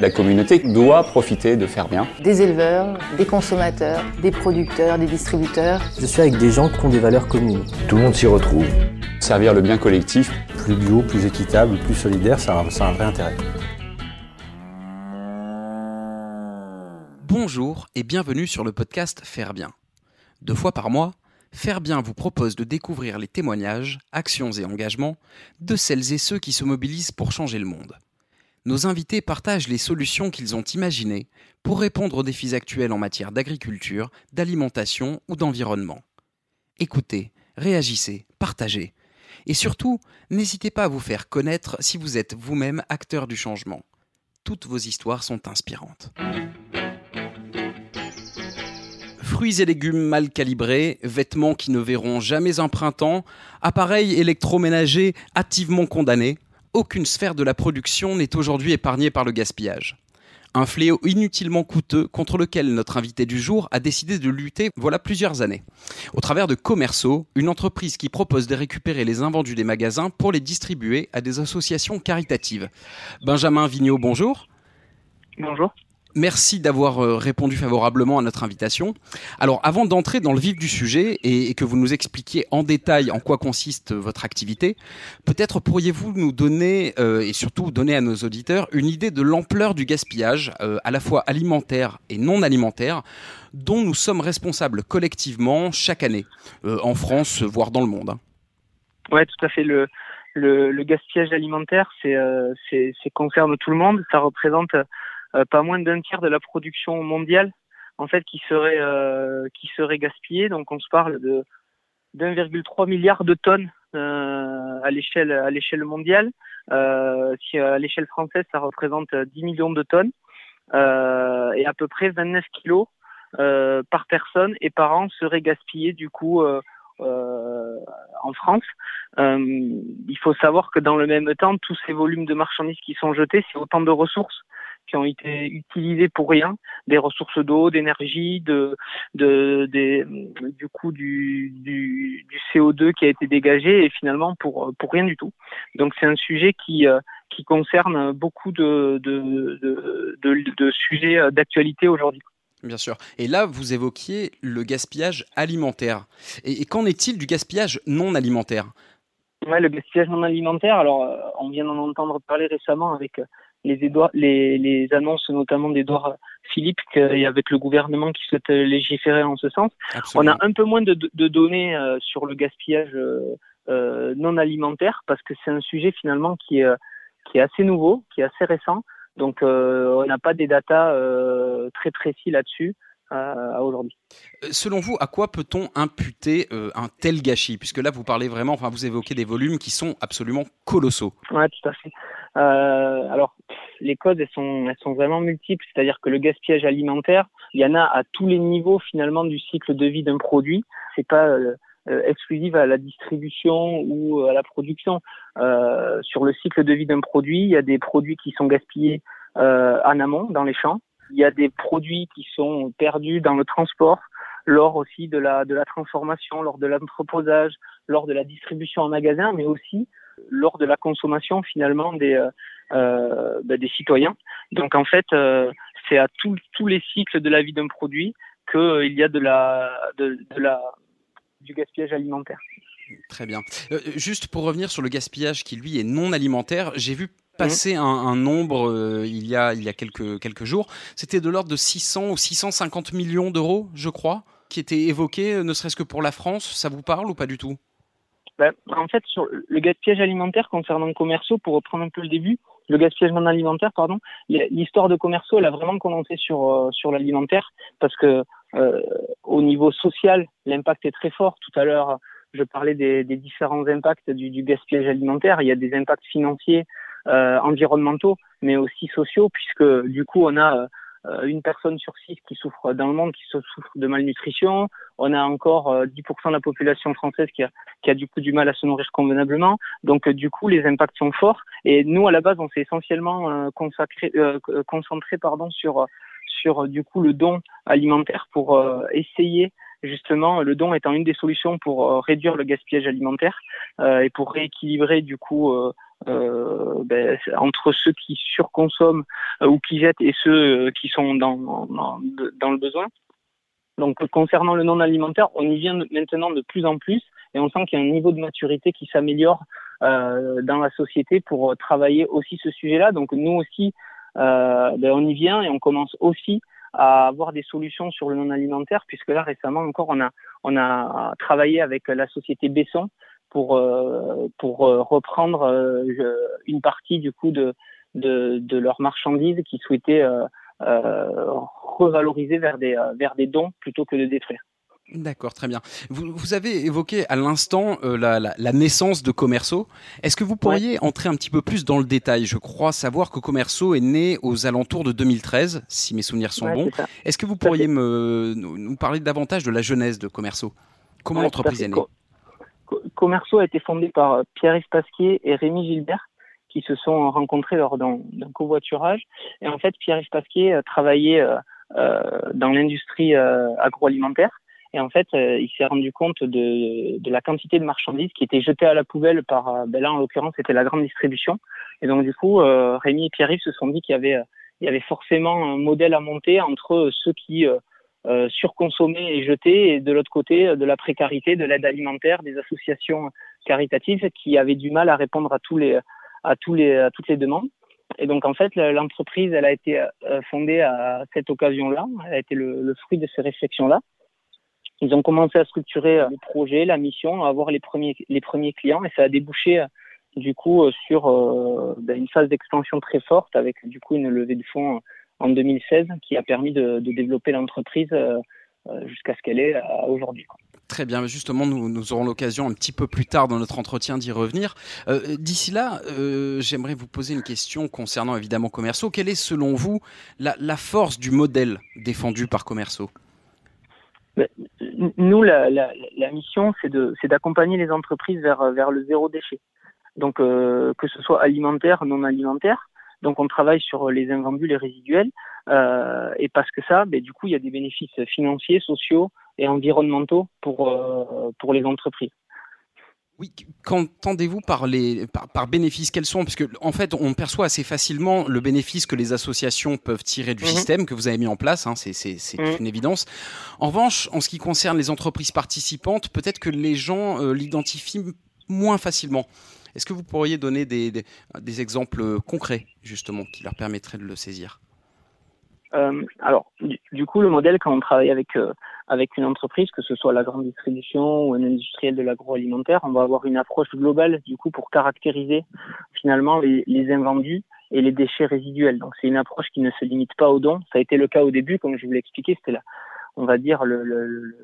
La communauté doit profiter de faire bien. Des éleveurs, des consommateurs, des producteurs, des distributeurs. Je suis avec des gens qui ont des valeurs communes. Tout le monde s'y retrouve. Servir le bien collectif. Plus bio, plus équitable, plus solidaire, ça a, ça a un vrai intérêt. Bonjour et bienvenue sur le podcast Faire bien. Deux fois par mois, Faire bien vous propose de découvrir les témoignages, actions et engagements de celles et ceux qui se mobilisent pour changer le monde. Nos invités partagent les solutions qu'ils ont imaginées pour répondre aux défis actuels en matière d'agriculture, d'alimentation ou d'environnement. Écoutez, réagissez, partagez. Et surtout, n'hésitez pas à vous faire connaître si vous êtes vous-même acteur du changement. Toutes vos histoires sont inspirantes. Fruits et légumes mal calibrés, vêtements qui ne verront jamais un printemps, appareils électroménagers activement condamnés, aucune sphère de la production n'est aujourd'hui épargnée par le gaspillage. Un fléau inutilement coûteux contre lequel notre invité du jour a décidé de lutter voilà plusieurs années. Au travers de Commerceau, une entreprise qui propose de récupérer les invendus des magasins pour les distribuer à des associations caritatives. Benjamin Vigneault, bonjour. Bonjour. Merci d'avoir euh, répondu favorablement à notre invitation. Alors, avant d'entrer dans le vif du sujet et, que vous nous expliquiez en détail en quoi consiste votre activité, peut-être pourriez-vous nous donner, euh, et surtout donner à nos auditeurs, une idée de l'ampleur du gaspillage, euh, à la fois alimentaire et non alimentaire, dont nous sommes responsables collectivement chaque année, en France, voire dans le monde. Oui, tout à fait. Le, gaspillage alimentaire, c'est, c'est, concerne tout le monde. Ça représente euh, pas moins d'un tiers de la production mondiale en fait qui serait euh, qui serait gaspillée. Donc on se parle de d'1,3 milliard de tonnes euh, à l'échelle à l'échelle mondiale. Euh, si à l'échelle française ça représente 10 millions de tonnes euh, et à peu près 29 kilos euh, par personne et par an seraient gaspillés du coup en France. il faut savoir que dans le même temps, tous ces volumes de marchandises qui sont jetés, c'est autant de ressources qui ont été utilisés pour rien, des ressources d'eau, d'énergie, de, de, des, du coup du, du, du, CO2 qui a été dégagé et finalement pour, pour rien du tout. Donc c'est un sujet qui, euh, qui concerne beaucoup de, de, de, de sujets d'actualité aujourd'hui. Bien sûr. Et là, vous évoquiez le gaspillage alimentaire. Et, qu'en est-il du gaspillage non alimentaire? Ouais, le gaspillage non alimentaire. Alors, euh, on vient d'en entendre parler récemment avec les, les, les annonces notamment d'Edouard Philippe avec le gouvernement qui souhaite légiférer en ce sens. On a un peu moins de, de données euh, sur le gaspillage euh, euh, non alimentaire parce que c'est un sujet finalement qui est, qui est assez nouveau, qui est assez récent. Donc on n'a pas des datas très précis là-dessus à, aujourd'hui. Selon vous, à quoi peut-on imputer un tel gâchis? Puisque là, vous parlez vraiment, enfin, vous évoquez des volumes qui sont absolument colossaux. Oui, tout à fait. Euh, alors, les causes, elles sont, elles sont vraiment multiples. C'est-à-dire que le gaspillage alimentaire, il y en a à tous les niveaux finalement du cycle de vie d'un produit. C'est pas euh, euh exclusif à la distribution ou à la production. Euh, sur le cycle de vie d'un produit, il y a des produits qui sont gaspillés euh, en amont dans les champs. Il y a des produits qui sont perdus dans le transport lors aussi de la, de la transformation, lors de l'entreposage, lors de la distribution en magasin, mais aussi lors de la consommation finalement des, euh, euh bah, des citoyens. Donc en fait, euh, c'est à tous les cycles de la vie d'un produit qu'il y a de la, de la, du gaspillage alimentaire. Très bien. juste pour revenir sur le gaspillage qui lui est non alimentaire, j'ai vu passer un, un, nombre il y a, il y a quelques, quelques jours. C'était de l'ordre de 600 ou 650 millions d'euros, je crois, qui était évoqué, ne serait-ce que pour la France. Ça vous parle ou pas du tout? Ben, en fait, sur le gaspillage alimentaire concernant commerciaux, pour reprendre un peu le début, le gaspillage non alimentaire, pardon, l'histoire de commerciaux, elle a vraiment commencé sur euh, sur l'alimentaire parce que euh, au niveau social, l'impact est très fort. Tout à l'heure, je parlais des, différents impacts du, gaspillage alimentaire. Il y a des impacts financiers, euh, environnementaux, mais aussi sociaux, puisque du coup, on a euh, une personne sur six qui souffre dans le monde qui souffre de malnutrition. On a encore 10% euh, de la population française qui a, qui a du coup du mal à se nourrir convenablement. Donc euh, du coup, les impacts sont forts. Et nous, à la base, on s'est essentiellement consacré, concentré pardon sur sur du coup le don alimentaire pour essayer justement le don étant une des solutions pour réduire le gaspillage alimentaire et pour rééquilibrer du coup ben, entre ceux qui surconsomment ou qui jettent et ceux qui sont dans, dans, le besoin. Donc concernant le non alimentaire, on y vient maintenant de plus en plus et on sent qu'il y a un niveau de maturité qui s'améliore euh, dans la société pour travailler aussi ce sujet-là. Donc nous aussi, euh, ben, on y vient et on commence aussi à avoir des solutions sur le non alimentaire, puisque là récemment encore on a on a travaillé avec la société Besson pour euh, pour reprendre une partie du coup de de, de leurs marchandises qui souhaitaient revaloriser vers des vers des dons plutôt que de détruire. D'accord, très bien. Vous, vous, avez évoqué à l'instant euh, la, la, la, naissance de Commerceau. Est-ce que vous pourriez entrer un petit peu plus dans le détail? Je crois savoir que Commerceau est né aux alentours de 2013, si mes souvenirs sont bons. Est-ce que vous pourriez me, nous parler davantage de la genèse de Commerceau Comment l'entreprise est née? Commerceau a été fondé par euh, Pierre-Yves Pasquier et Rémi Gilbert, qui se sont rencontrés lors d'un covoiturage. Et en fait, Pierre-Yves Pasquier euh, travaillait euh, dans l'industrie agroalimentaire et en fait, euh, il s'est rendu compte de, la quantité de marchandises qui étaient jetées à la poubelle par, euh, ben là en l'occurrence, c'était la grande distribution. Et donc du coup, euh, Rémi et Pierre-Yves se sont dit qu'il y avait, forcément un modèle à monter entre ceux qui euh, surconsommaient et jetaient, et de l'autre côté, de la précarité, de l'aide alimentaire, des associations caritatives qui avaient du mal à répondre à tous les, à tous les, à toutes les demandes. Et donc en fait, l'entreprise, elle a été fondée à cette occasion-là. Elle a été le, fruit de ces réflexions-là. Ils ont commencé à structurer euh, le projet, la mission, à avoir les premiers, les premiers clients et ça a débouché euh, du coup euh, sur ben, une phase d'expansion très forte avec du coup une levée de fonds en 2016 qui a permis de, de développer l'entreprise jusqu'à ce qu'elle est aujourd'hui. Très bien, justement, nous, nous aurons l'occasion un petit peu plus tard dans notre entretien d'y revenir. Euh, D'ici là, euh, j'aimerais vous poser une question concernant évidemment Commerceau. Quelle est selon vous la, la force du modèle défendu par Commerceau nous, la, la, la mission, c'est d'accompagner les entreprises vers, vers le zéro déchet. Donc, euh, que ce soit alimentaire, non alimentaire. Donc, on travaille sur les invendus, les résiduels. Euh, et parce que ça, ben, du coup, il y a des bénéfices financiers, sociaux et environnementaux pour, euh, pour les entreprises. Oui, qu'entendez-vous par, les, par, par bénéfices? Quels sont? Parce que en fait, on perçoit assez facilement le bénéfice que les associations peuvent tirer du mhm. système que vous avez mis en place. Hein, c'est mhm. une évidence. En revanche, en ce qui concerne les entreprises participantes, peut-être que les gens euh, l'identifient moins facilement. Est-ce que vous pourriez donner des, exemples concrets, justement, qui leur permettraient de le saisir? Euh, alors, du, coup, le modèle, quand on travaille avec euh, avec une entreprise, que ce soit la grande distribution ou un industriel de l'agroalimentaire, on va avoir une approche globale, du coup, pour caractériser finalement les, invendus et les déchets résiduels. Donc, c'est une approche qui ne se limite pas aux dons. Ça a été le cas au début, comme je vous l'ai expliqué, c'était là, on va dire, le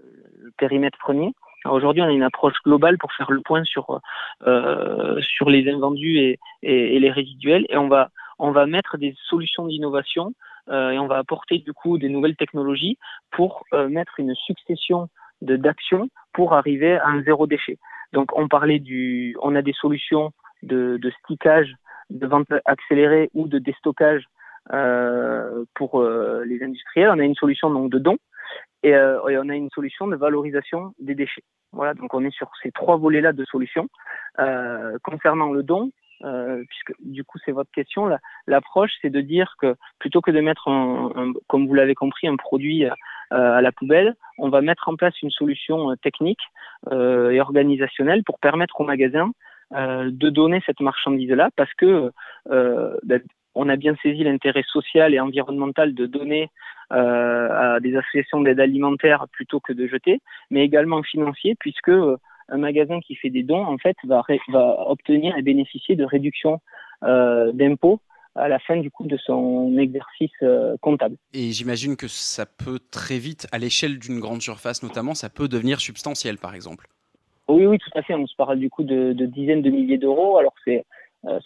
périmètre premier. Aujourd'hui, on a une approche globale pour faire le point sur euh, sur les invendus et, les résiduels, et on va on va mettre des solutions d'innovation euh, et on va apporter du coup des nouvelles technologies pour euh, mettre une succession de d'actions pour arriver à un zéro déchet. Donc on parlait du, on a des solutions de, de stickage, de vente accélérée ou de déstockage pour les industriels. On a une solution donc de don et, euh, et, on a une solution de valorisation des déchets. Voilà, donc on est sur ces trois volets-là de solutions. Euh, concernant le don, euh, puisque du coup c'est votre question, l'approche c'est de dire que plutôt que de mettre, comme vous l'avez compris, un produit à la poubelle, on va mettre en place une solution technique et organisationnelle pour permettre au magasin euh, de donner cette marchandise-là, parce que ben, on a bien saisi l'intérêt social et environnemental de donner à des associations d'aide alimentaire plutôt que de jeter, mais également financier, puisque un magasin qui fait des dons, en fait, va, va obtenir et bénéficier de réductions euh, d'impôts à la fin du coup de son exercice euh, comptable. Et j'imagine que ça peut très vite, à l'échelle d'une grande surface notamment, ça peut devenir substantiel par exemple. Oui, oui, tout à fait. On se parle du coup de, de dizaines de milliers d'euros. Alors c'est euh,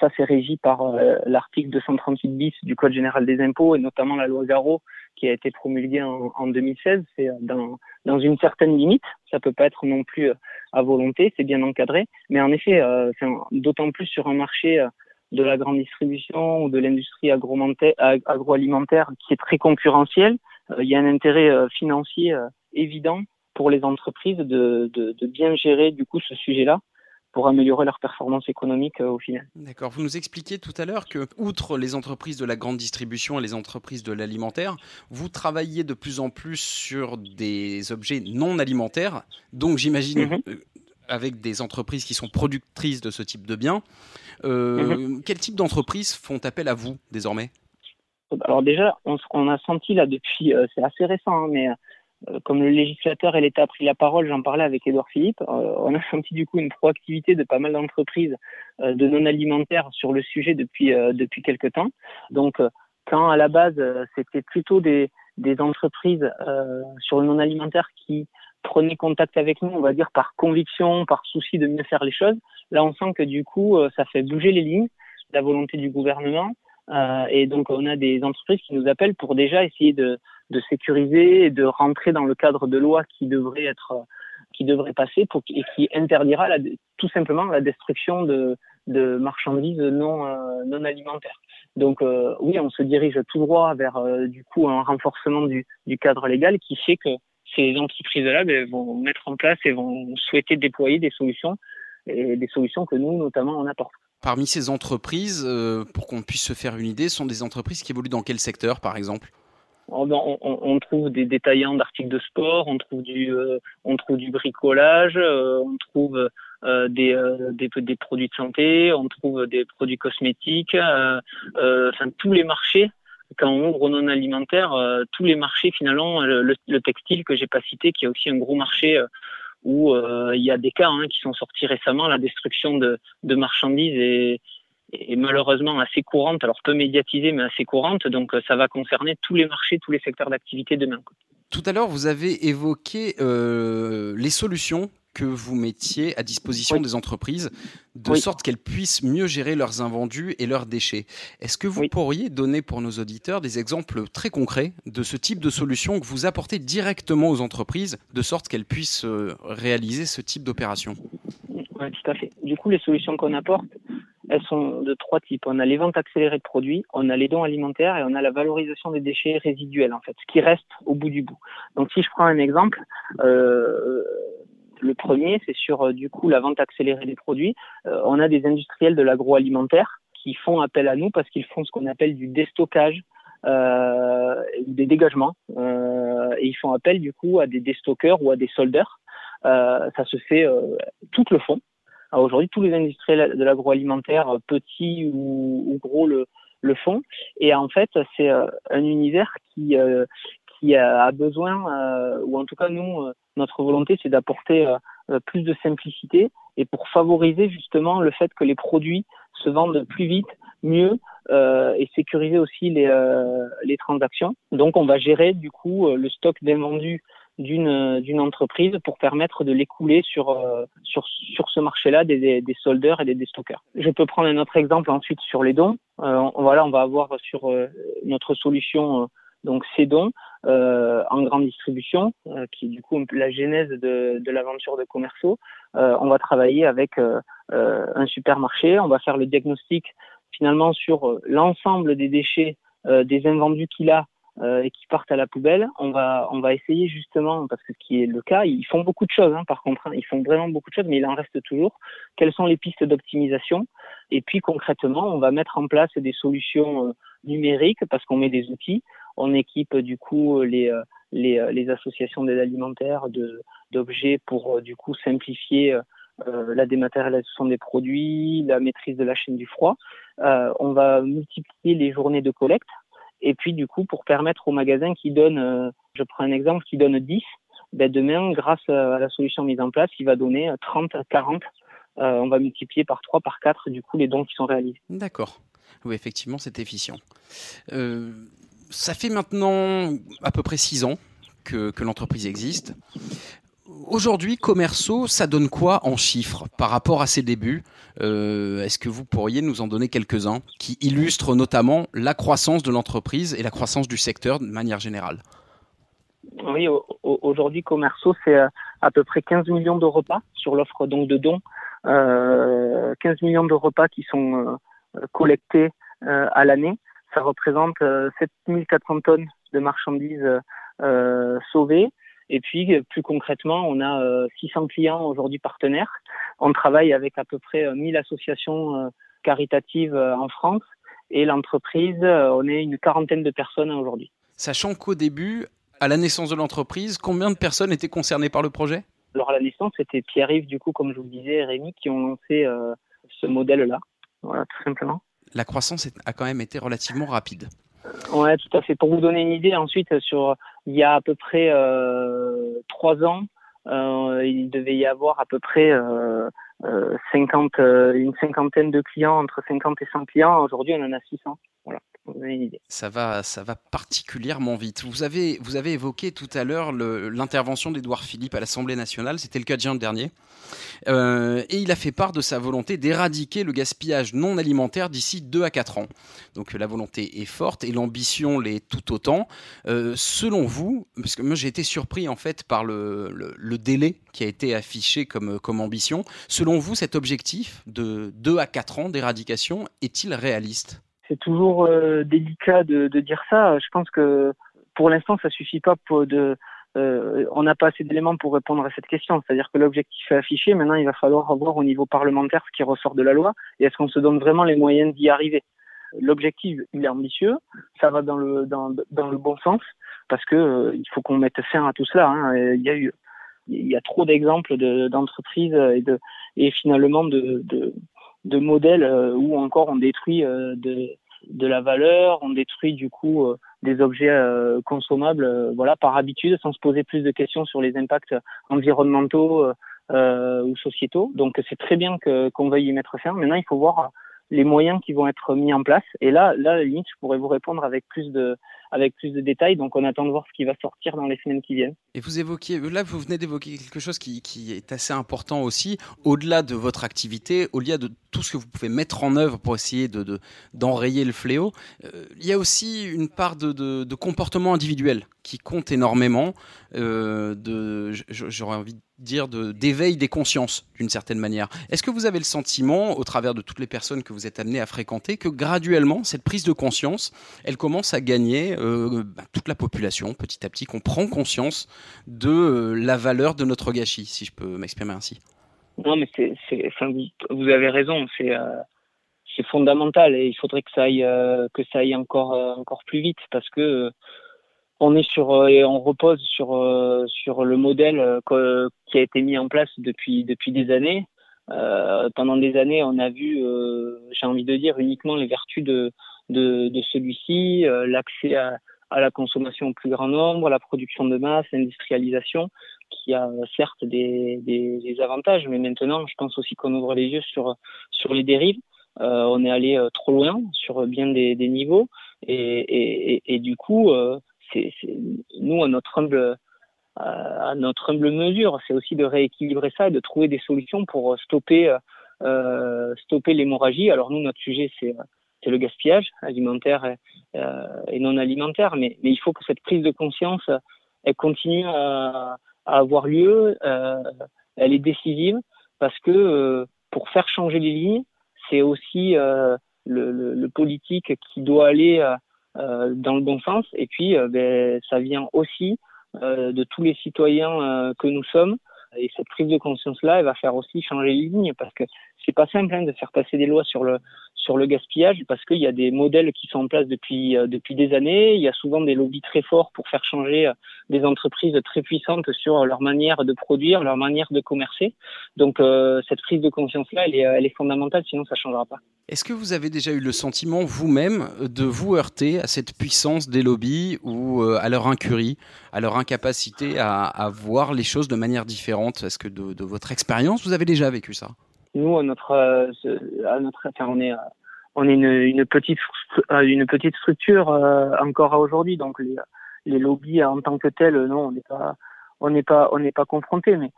ça, c'est régi par euh, l'article 238 bis du Code général des impôts et notamment la loi Garo qui a été promulguée en, en 2016. C'est dans, dans une certaine limite. Ça peut pas être non plus à volonté, c'est bien encadré. Mais en effet, euh, d'autant plus sur un marché euh, de la grande distribution ou de l'industrie agroalimentaire qui est très concurrentiel, euh, il y a un intérêt financier évident pour les entreprises de, de, de, bien gérer du coup ce sujet-là pour améliorer leur performance économique au final. D'accord. Vous nous expliquiez tout à l'heure que, outre les entreprises de la grande distribution et les entreprises de l'alimentaire, vous travaillez de plus en plus sur des objets non alimentaires, donc j'imagine mhm. avec des entreprises qui sont productrices de ce type de biens. Mhm. Quel type d'entreprises font appel à vous désormais? Alors déjà, on, on, a senti là depuis, c'est assez récent, hein, mais euh, comme le législateur et l'État a pris la parole, j'en parlais avec Édouard Philippe, euh, on a senti du coup une proactivité de pas mal d'entreprises euh, de non alimentaires sur le sujet depuis depuis quelques temps. Donc quand à la base c'était plutôt des, des entreprises sur le non alimentaire qui prenaient contact avec nous, on va dire par conviction, par souci de mieux faire les choses, là on sent que du coup ça fait bouger les lignes, la volonté du gouvernement, et donc on a des entreprises qui nous appellent pour déjà essayer de de sécuriser et de rentrer dans le cadre de loi qui devrait être qui devrait passer et qui interdira tout simplement la destruction de, marchandises non, euh, non alimentaires. Donc euh, oui, on se dirige tout droit vers euh, du coup un renforcement du, du, cadre légal qui fait que ces entreprises-là ben, vont mettre en place et vont souhaiter déployer des solutions et des solutions que nous notamment on apporte. Parmi ces entreprises, pour qu'on puisse se faire une idée, sont des entreprises qui évoluent dans quel secteur par exemple? Ben, on, on, trouve des détaillants d'articles de sport, on trouve du, euh, on trouve du bricolage, euh, on trouve euh, des, des, des, produits de santé, on trouve des produits cosmétiques, enfin tous les marchés. Quand on ouvre non alimentaire, tous les marchés finalement, le, le textile que j'ai pas cité, qui est aussi un gros marché où il y a des cas hein, qui sont sortis récemment, la destruction de, de marchandises et, est malheureusement assez courante, alors peu médiatisée, mais assez courante. Donc euh, ça va concerner tous les marchés, tous les secteurs d'activité demain. Tout à l'heure, vous avez évoqué euh, les solutions que vous mettiez à disposition des entreprises de sorte qu'elles puissent mieux gérer leurs invendus et leurs déchets. Est-ce que vous pourriez donner pour nos auditeurs des exemples très concrets de ce type de solution que vous apportez directement aux entreprises de sorte qu'elles puissent euh, réaliser ce type d'opération? Oui, tout à fait. Du coup, les solutions qu'on apporte, elles sont de trois types. On a les ventes accélérées de produits, on a les dons alimentaires et on a la valorisation des déchets résiduels, en fait, ce qui reste au bout du bout. Donc, si je prends un exemple, euh, le premier, c'est sur euh, du coup la vente accélérée des produits. Euh, on a des industriels de l'agroalimentaire qui font appel à nous parce qu'ils font ce qu'on appelle du déstockage, euh, des dégagements, euh, et ils font appel du coup à des déstockeurs ou à des soldeurs. Euh, ça se fait tout le fond. Aujourd'hui, tous les industriels de l'agroalimentaire, petits ou, gros, le, font. Et en fait, c'est un univers qui, qui a besoin, ou en tout cas nous, notre volonté, c'est d'apporter euh, euh, plus de simplicité et pour favoriser justement le fait que les produits se vendent plus vite, mieux euh, et sécuriser aussi les, les transactions. Donc, on va gérer du coup le stock d'invendus d'une entreprise pour permettre de l'écouler sur sur sur ce marché-là des, des, soldeurs et des déstockeurs. Je peux prendre un autre exemple ensuite sur les dons. voilà, on va avoir sur notre solution donc ces dons euh, en grande distribution, euh, qui est du coup la genèse de, de l'aventure de Commerceau. Euh, on va travailler avec un supermarché, on va faire le diagnostic finalement sur l'ensemble des déchets des invendus qu'il a et qui partent à la poubelle, on va on va essayer justement parce que ce qui est le cas, ils font beaucoup de choses hein, par contre, hein. ils font vraiment beaucoup de choses, mais il en reste toujours. Quelles sont les pistes d'optimisation? Et puis concrètement, on va mettre en place des solutions numériques parce qu'on met des outils on équipe du coup les, euh, les, euh, les associations d'aide alimentaire d'objets pour euh, du coup simplifier la dématérialisation des produits, la maîtrise de la chaîne du froid. on va multiplier les journées de collecte et puis du coup pour permettre aux magasins qui donnent, je prends un exemple, qui donne 10, ben demain grâce à la solution mise en place, il va donner 30, 40. on va multiplier par 3, par 4 du coup les dons qui sont réalisés. D'accord. Oui, effectivement, c'est efficient. Euh, ça fait maintenant à peu près six ans que, l'entreprise existe. Aujourd'hui, Commerceau, ça donne quoi en chiffres par rapport à ses débuts? Euh, Est-ce que vous pourriez nous en donner quelques-uns qui illustrent notamment la croissance de l'entreprise et la croissance du secteur de manière générale? Oui, aujourd'hui, Commerceau, c'est euh, à peu près 15 millions de repas sur l'offre donc de dons. 15 euh, millions de repas qui sont collectés à l'année. Ça représente 7400 euh, tonnes de marchandises euh, sauvées Et puis, euh, plus concrètement, on a 600 clients aujourd'hui partenaires. On travaille avec à peu près 1000 associations caritatives en France. Et l'entreprise, on est une quarantaine de personnes aujourd'hui. Sachant qu'au début, à la naissance de l'entreprise, combien de personnes étaient concernées par le projet? Alors à la naissance, c'était Pierre-Yves, du coup, comme je vous disais, et Rémi, qui ont lancé ce modèle-là. Voilà, tout simplement. La croissance a quand même été relativement rapide. Ouais, tout à fait. Pour vous donner une idée, ensuite, sur il y a à peu près euh, trois ans, euh, il devait y avoir à peu près euh, 50, euh, une cinquantaine de clients, entre 50 et 100 clients. Aujourd'hui, on en a 600. Voilà. Ça va, ça va particulièrement vite. Vous avez, vous avez évoqué tout à l'heure l'intervention d'Edouard Philippe à l'Assemblée nationale, c'était le 4 juin dernier, euh, et il a fait part de sa volonté d'éradiquer le gaspillage non alimentaire d'ici 2 à 4 ans. Donc la volonté est forte et l'ambition l'est tout autant. Euh, selon vous, parce que moi j'ai été surpris en fait par le, délai qui a été affiché comme, comme ambition, selon vous cet objectif de 2 à 4 ans d'éradication est-il réaliste? C'est toujours euh, délicat de, dire ça. Je pense que pour l'instant, ça suffit pas pour de. Euh, on n'a pas assez d'éléments pour répondre à cette question. C'est-à-dire que l'objectif est affiché. Maintenant, il va falloir voir au niveau parlementaire ce qui ressort de la loi et est-ce qu'on se donne vraiment les moyens d'y arriver. L'objectif, il est ambitieux. Ça va dans le dans, le bon sens parce que euh, il faut qu'on mette fin à tout cela. Hein. Il y a eu il y a trop d'exemples d'entreprises et finalement de de modèles euh, où encore on détruit euh, de, de la valeur, on détruit du coup euh, des objets consommables, voilà, par habitude, sans se poser plus de questions sur les impacts environnementaux ou sociétaux. Donc c'est très bien que qu'on veuille y mettre fin. Maintenant, il faut voir les moyens qui vont être mis en place. Et là, là, limite, je pourrais vous répondre avec plus de, avec plus de détails. Donc, on attend de voir ce qui va sortir dans les semaines qui viennent. Et vous évoquiez, là, vous venez d'évoquer quelque chose qui, est assez important aussi, au-delà de votre activité, au-delà de tout ce que vous pouvez mettre en œuvre pour essayer de, d'enrayer le fléau. Euh, il y a aussi une part de, de, comportement individuel qui compte énormément. Euh, j'aurais envie de dire d'éveil des consciences d'une certaine manière. Est-ce que vous avez le sentiment, au travers de toutes les personnes que vous êtes amené à fréquenter, que graduellement cette prise de conscience, elle commence à gagner euh, bah, toute la population petit à petit, qu'on prend conscience de euh, la valeur de notre gâchis, si je peux m'exprimer ainsi? Non, mais vous, avez raison, c'est euh, c'est fondamental et il faudrait que ça aille que ça aille encore encore plus vite parce que on est sur euh, et on repose sur euh, sur le modèle euh, qui a été mis en place depuis depuis des années. pendant des années, on a vu, j'ai envie de dire, uniquement les vertus de de, de celui-ci, l'accès à, à la consommation au plus grand nombre, la production de masse, l'industrialisation, qui a certes des, des, avantages, mais maintenant, je pense aussi qu'on ouvre les yeux sur sur les dérives. On est allé trop loin sur bien des, des niveaux, et, et, et, du coup, nous à notre humble à notre humble mesure, c'est aussi de rééquilibrer ça et de trouver des solutions pour stopper euh, stopper l'hémorragie. Alors nous, notre sujet, c'est c'est le gaspillage alimentaire et, euh, non alimentaire, mais, il faut que cette prise de conscience elle continue à, avoir lieu. Euh, elle est décisive parce que euh, pour faire changer les lignes, c'est aussi euh, le, politique qui doit aller euh, dans le bon sens. Et puis, euh, ben, ça vient aussi euh, de tous les citoyens que nous sommes. Et cette prise de conscience-là, elle va faire aussi changer les lignes parce que c'est pas simple hein, de faire passer des lois sur le gaspillage parce qu'il y a des modèles qui sont en place depuis depuis des années. Il y a souvent des lobbies très forts pour faire changer des entreprises très puissantes sur leur manière de produire, leur manière de commercer. Donc cette prise de conscience-là, elle est, elle est fondamentale, sinon ça changera pas. Est-ce que vous avez déjà eu le sentiment vous-même de vous heurter à cette puissance des lobbies ou euh, à leur incurie, à leur incapacité à, voir les choses de manière différente? Est-ce que de, votre expérience, vous avez déjà vécu ça? Nous, à notre, euh, à notre, enfin, on est, on est une, petite, euh, une petite structure euh, encore à aujourd'hui, donc les, lobbies en tant que tels, non, on n'est pas, on n'est pas, on n'est pas confronté, mais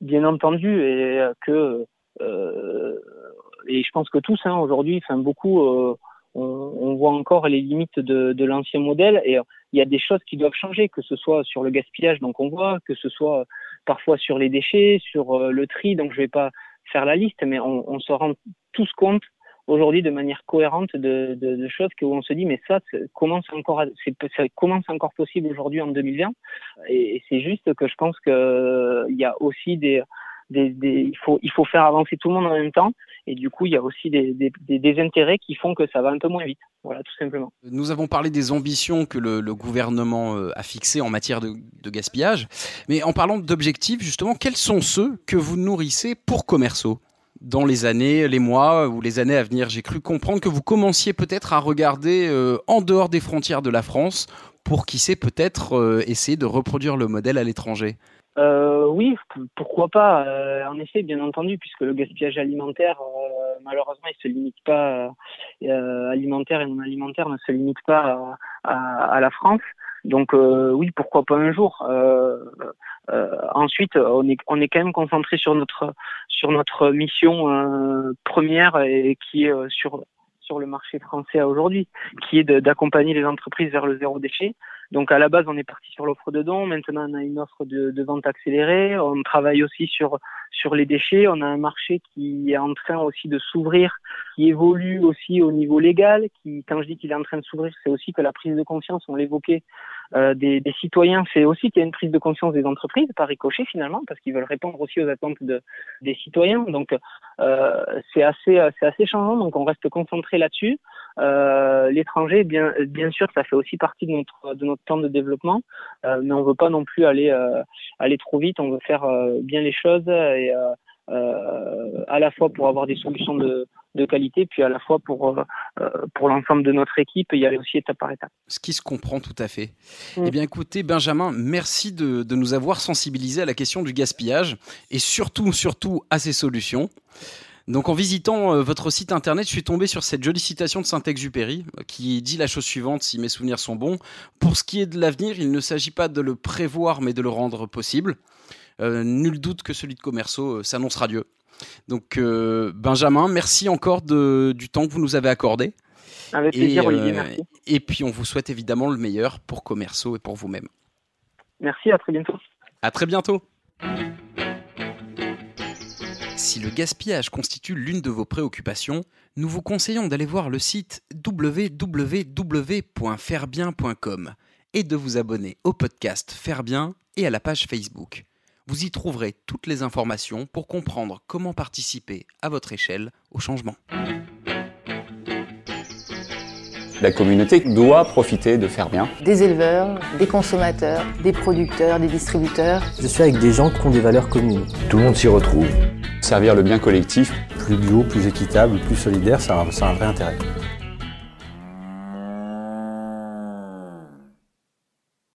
bien entendu et que euh, et je pense que tous, hein, aujourd'hui, enfin beaucoup, euh, on, voit encore les limites de, de l'ancien modèle. Et il y a des choses qui doivent changer, que ce soit sur le gaspillage, donc on voit, que ce soit parfois sur les déchets, sur euh, le tri, donc je vais pas faire la liste, mais on, se rend tous compte aujourd'hui de manière cohérente de, choses que on se dit mais ça comment c'est encore c'est comment c'est encore possible aujourd'hui en 2020 et, c'est juste que je pense que il y a aussi des des, il, faut, il faut faire avancer tout le monde en même temps. Et du coup, il y a aussi des, des, intérêts qui font que ça va un peu moins vite. Voilà, tout simplement. Nous avons parlé des ambitions que le, gouvernement euh, a fixées en matière de, gaspillage. Mais en parlant d'objectifs, justement, quels sont ceux que vous nourrissez pour Commerceau dans les années, les mois ou les années à venir? J'ai cru comprendre que vous commenciez peut-être à regarder euh, en dehors des frontières de la France pour, qui sait, peut-être euh, essayer de reproduire le modèle à l'étranger. Euh, oui, pourquoi pas. Euh, en effet, bien entendu, puisque le gaspillage alimentaire, euh, malheureusement, il se limite pas euh, alimentaire et non alimentaire ne se limite pas à, à, à la France. Donc oui, pourquoi pas un jour. ensuite, on est on est quand même concentré sur notre sur notre mission première et qui est sur sur le marché français aujourd'hui, qui est d'accompagner les entreprises vers le zéro déchet. Donc à la base, on est parti sur l'offre de dons. Maintenant, on a une offre de, de, vente accélérée. On travaille aussi sur sur les déchets. On a un marché qui est en train aussi de s'ouvrir, qui évolue aussi au niveau légal. Qui, quand je dis qu'il est en train de s'ouvrir, c'est aussi que la prise de conscience, on l'évoquait, euh, des, des, citoyens, c'est aussi qu'il y a une prise de conscience des entreprises par ricochet finalement, parce qu'ils veulent répondre aussi aux attentes de, des citoyens. Donc euh, c'est assez c'est assez changeant. Donc on reste concentré là-dessus. Euh, L'étranger, bien bien sûr, ça fait aussi partie de notre de notre plan de développement, euh, mais on veut pas non plus aller euh, aller trop vite. On veut faire bien les choses et à la fois pour avoir des solutions de de qualité, puis à la fois pour, euh, pour l'ensemble de notre équipe, il y avait aussi étape par étape. Ce qui se comprend tout à fait. Mm. Eh bien écoutez, Benjamin, merci de, de nous avoir sensibilisés à la question du gaspillage et surtout, surtout à ces solutions. Donc en visitant euh, votre site internet, je suis tombé sur cette jolie citation de Saint-Exupéry qui dit la chose suivante, si mes souvenirs sont bons. Pour ce qui est de l'avenir, il ne s'agit pas de le prévoir, mais de le rendre possible. Euh, nul doute que celui de Commerceau euh, s'annonce radieux. Donc euh, Benjamin, merci encore de, du temps que vous nous avez accordé. Avec plaisir, et, Olivier, merci. Et puis on vous souhaite évidemment le meilleur pour Commerceau et pour vous-même. Merci, à très bientôt. À très bientôt. Si le gaspillage constitue l'une de vos préoccupations, nous vous conseillons d'aller voir le site www.fairebien.com et de vous abonner au podcast Faire Bien et à la page Facebook. Vous y trouverez toutes les informations pour comprendre comment participer à votre échelle au changement. La communauté doit profiter de faire bien. Des éleveurs, des consommateurs, des producteurs, des distributeurs. Je suis avec des gens qui ont des valeurs communes. Tout le monde s'y retrouve. Servir le bien collectif. Plus bio, plus équitable, plus solidaire, ça a un vrai intérêt.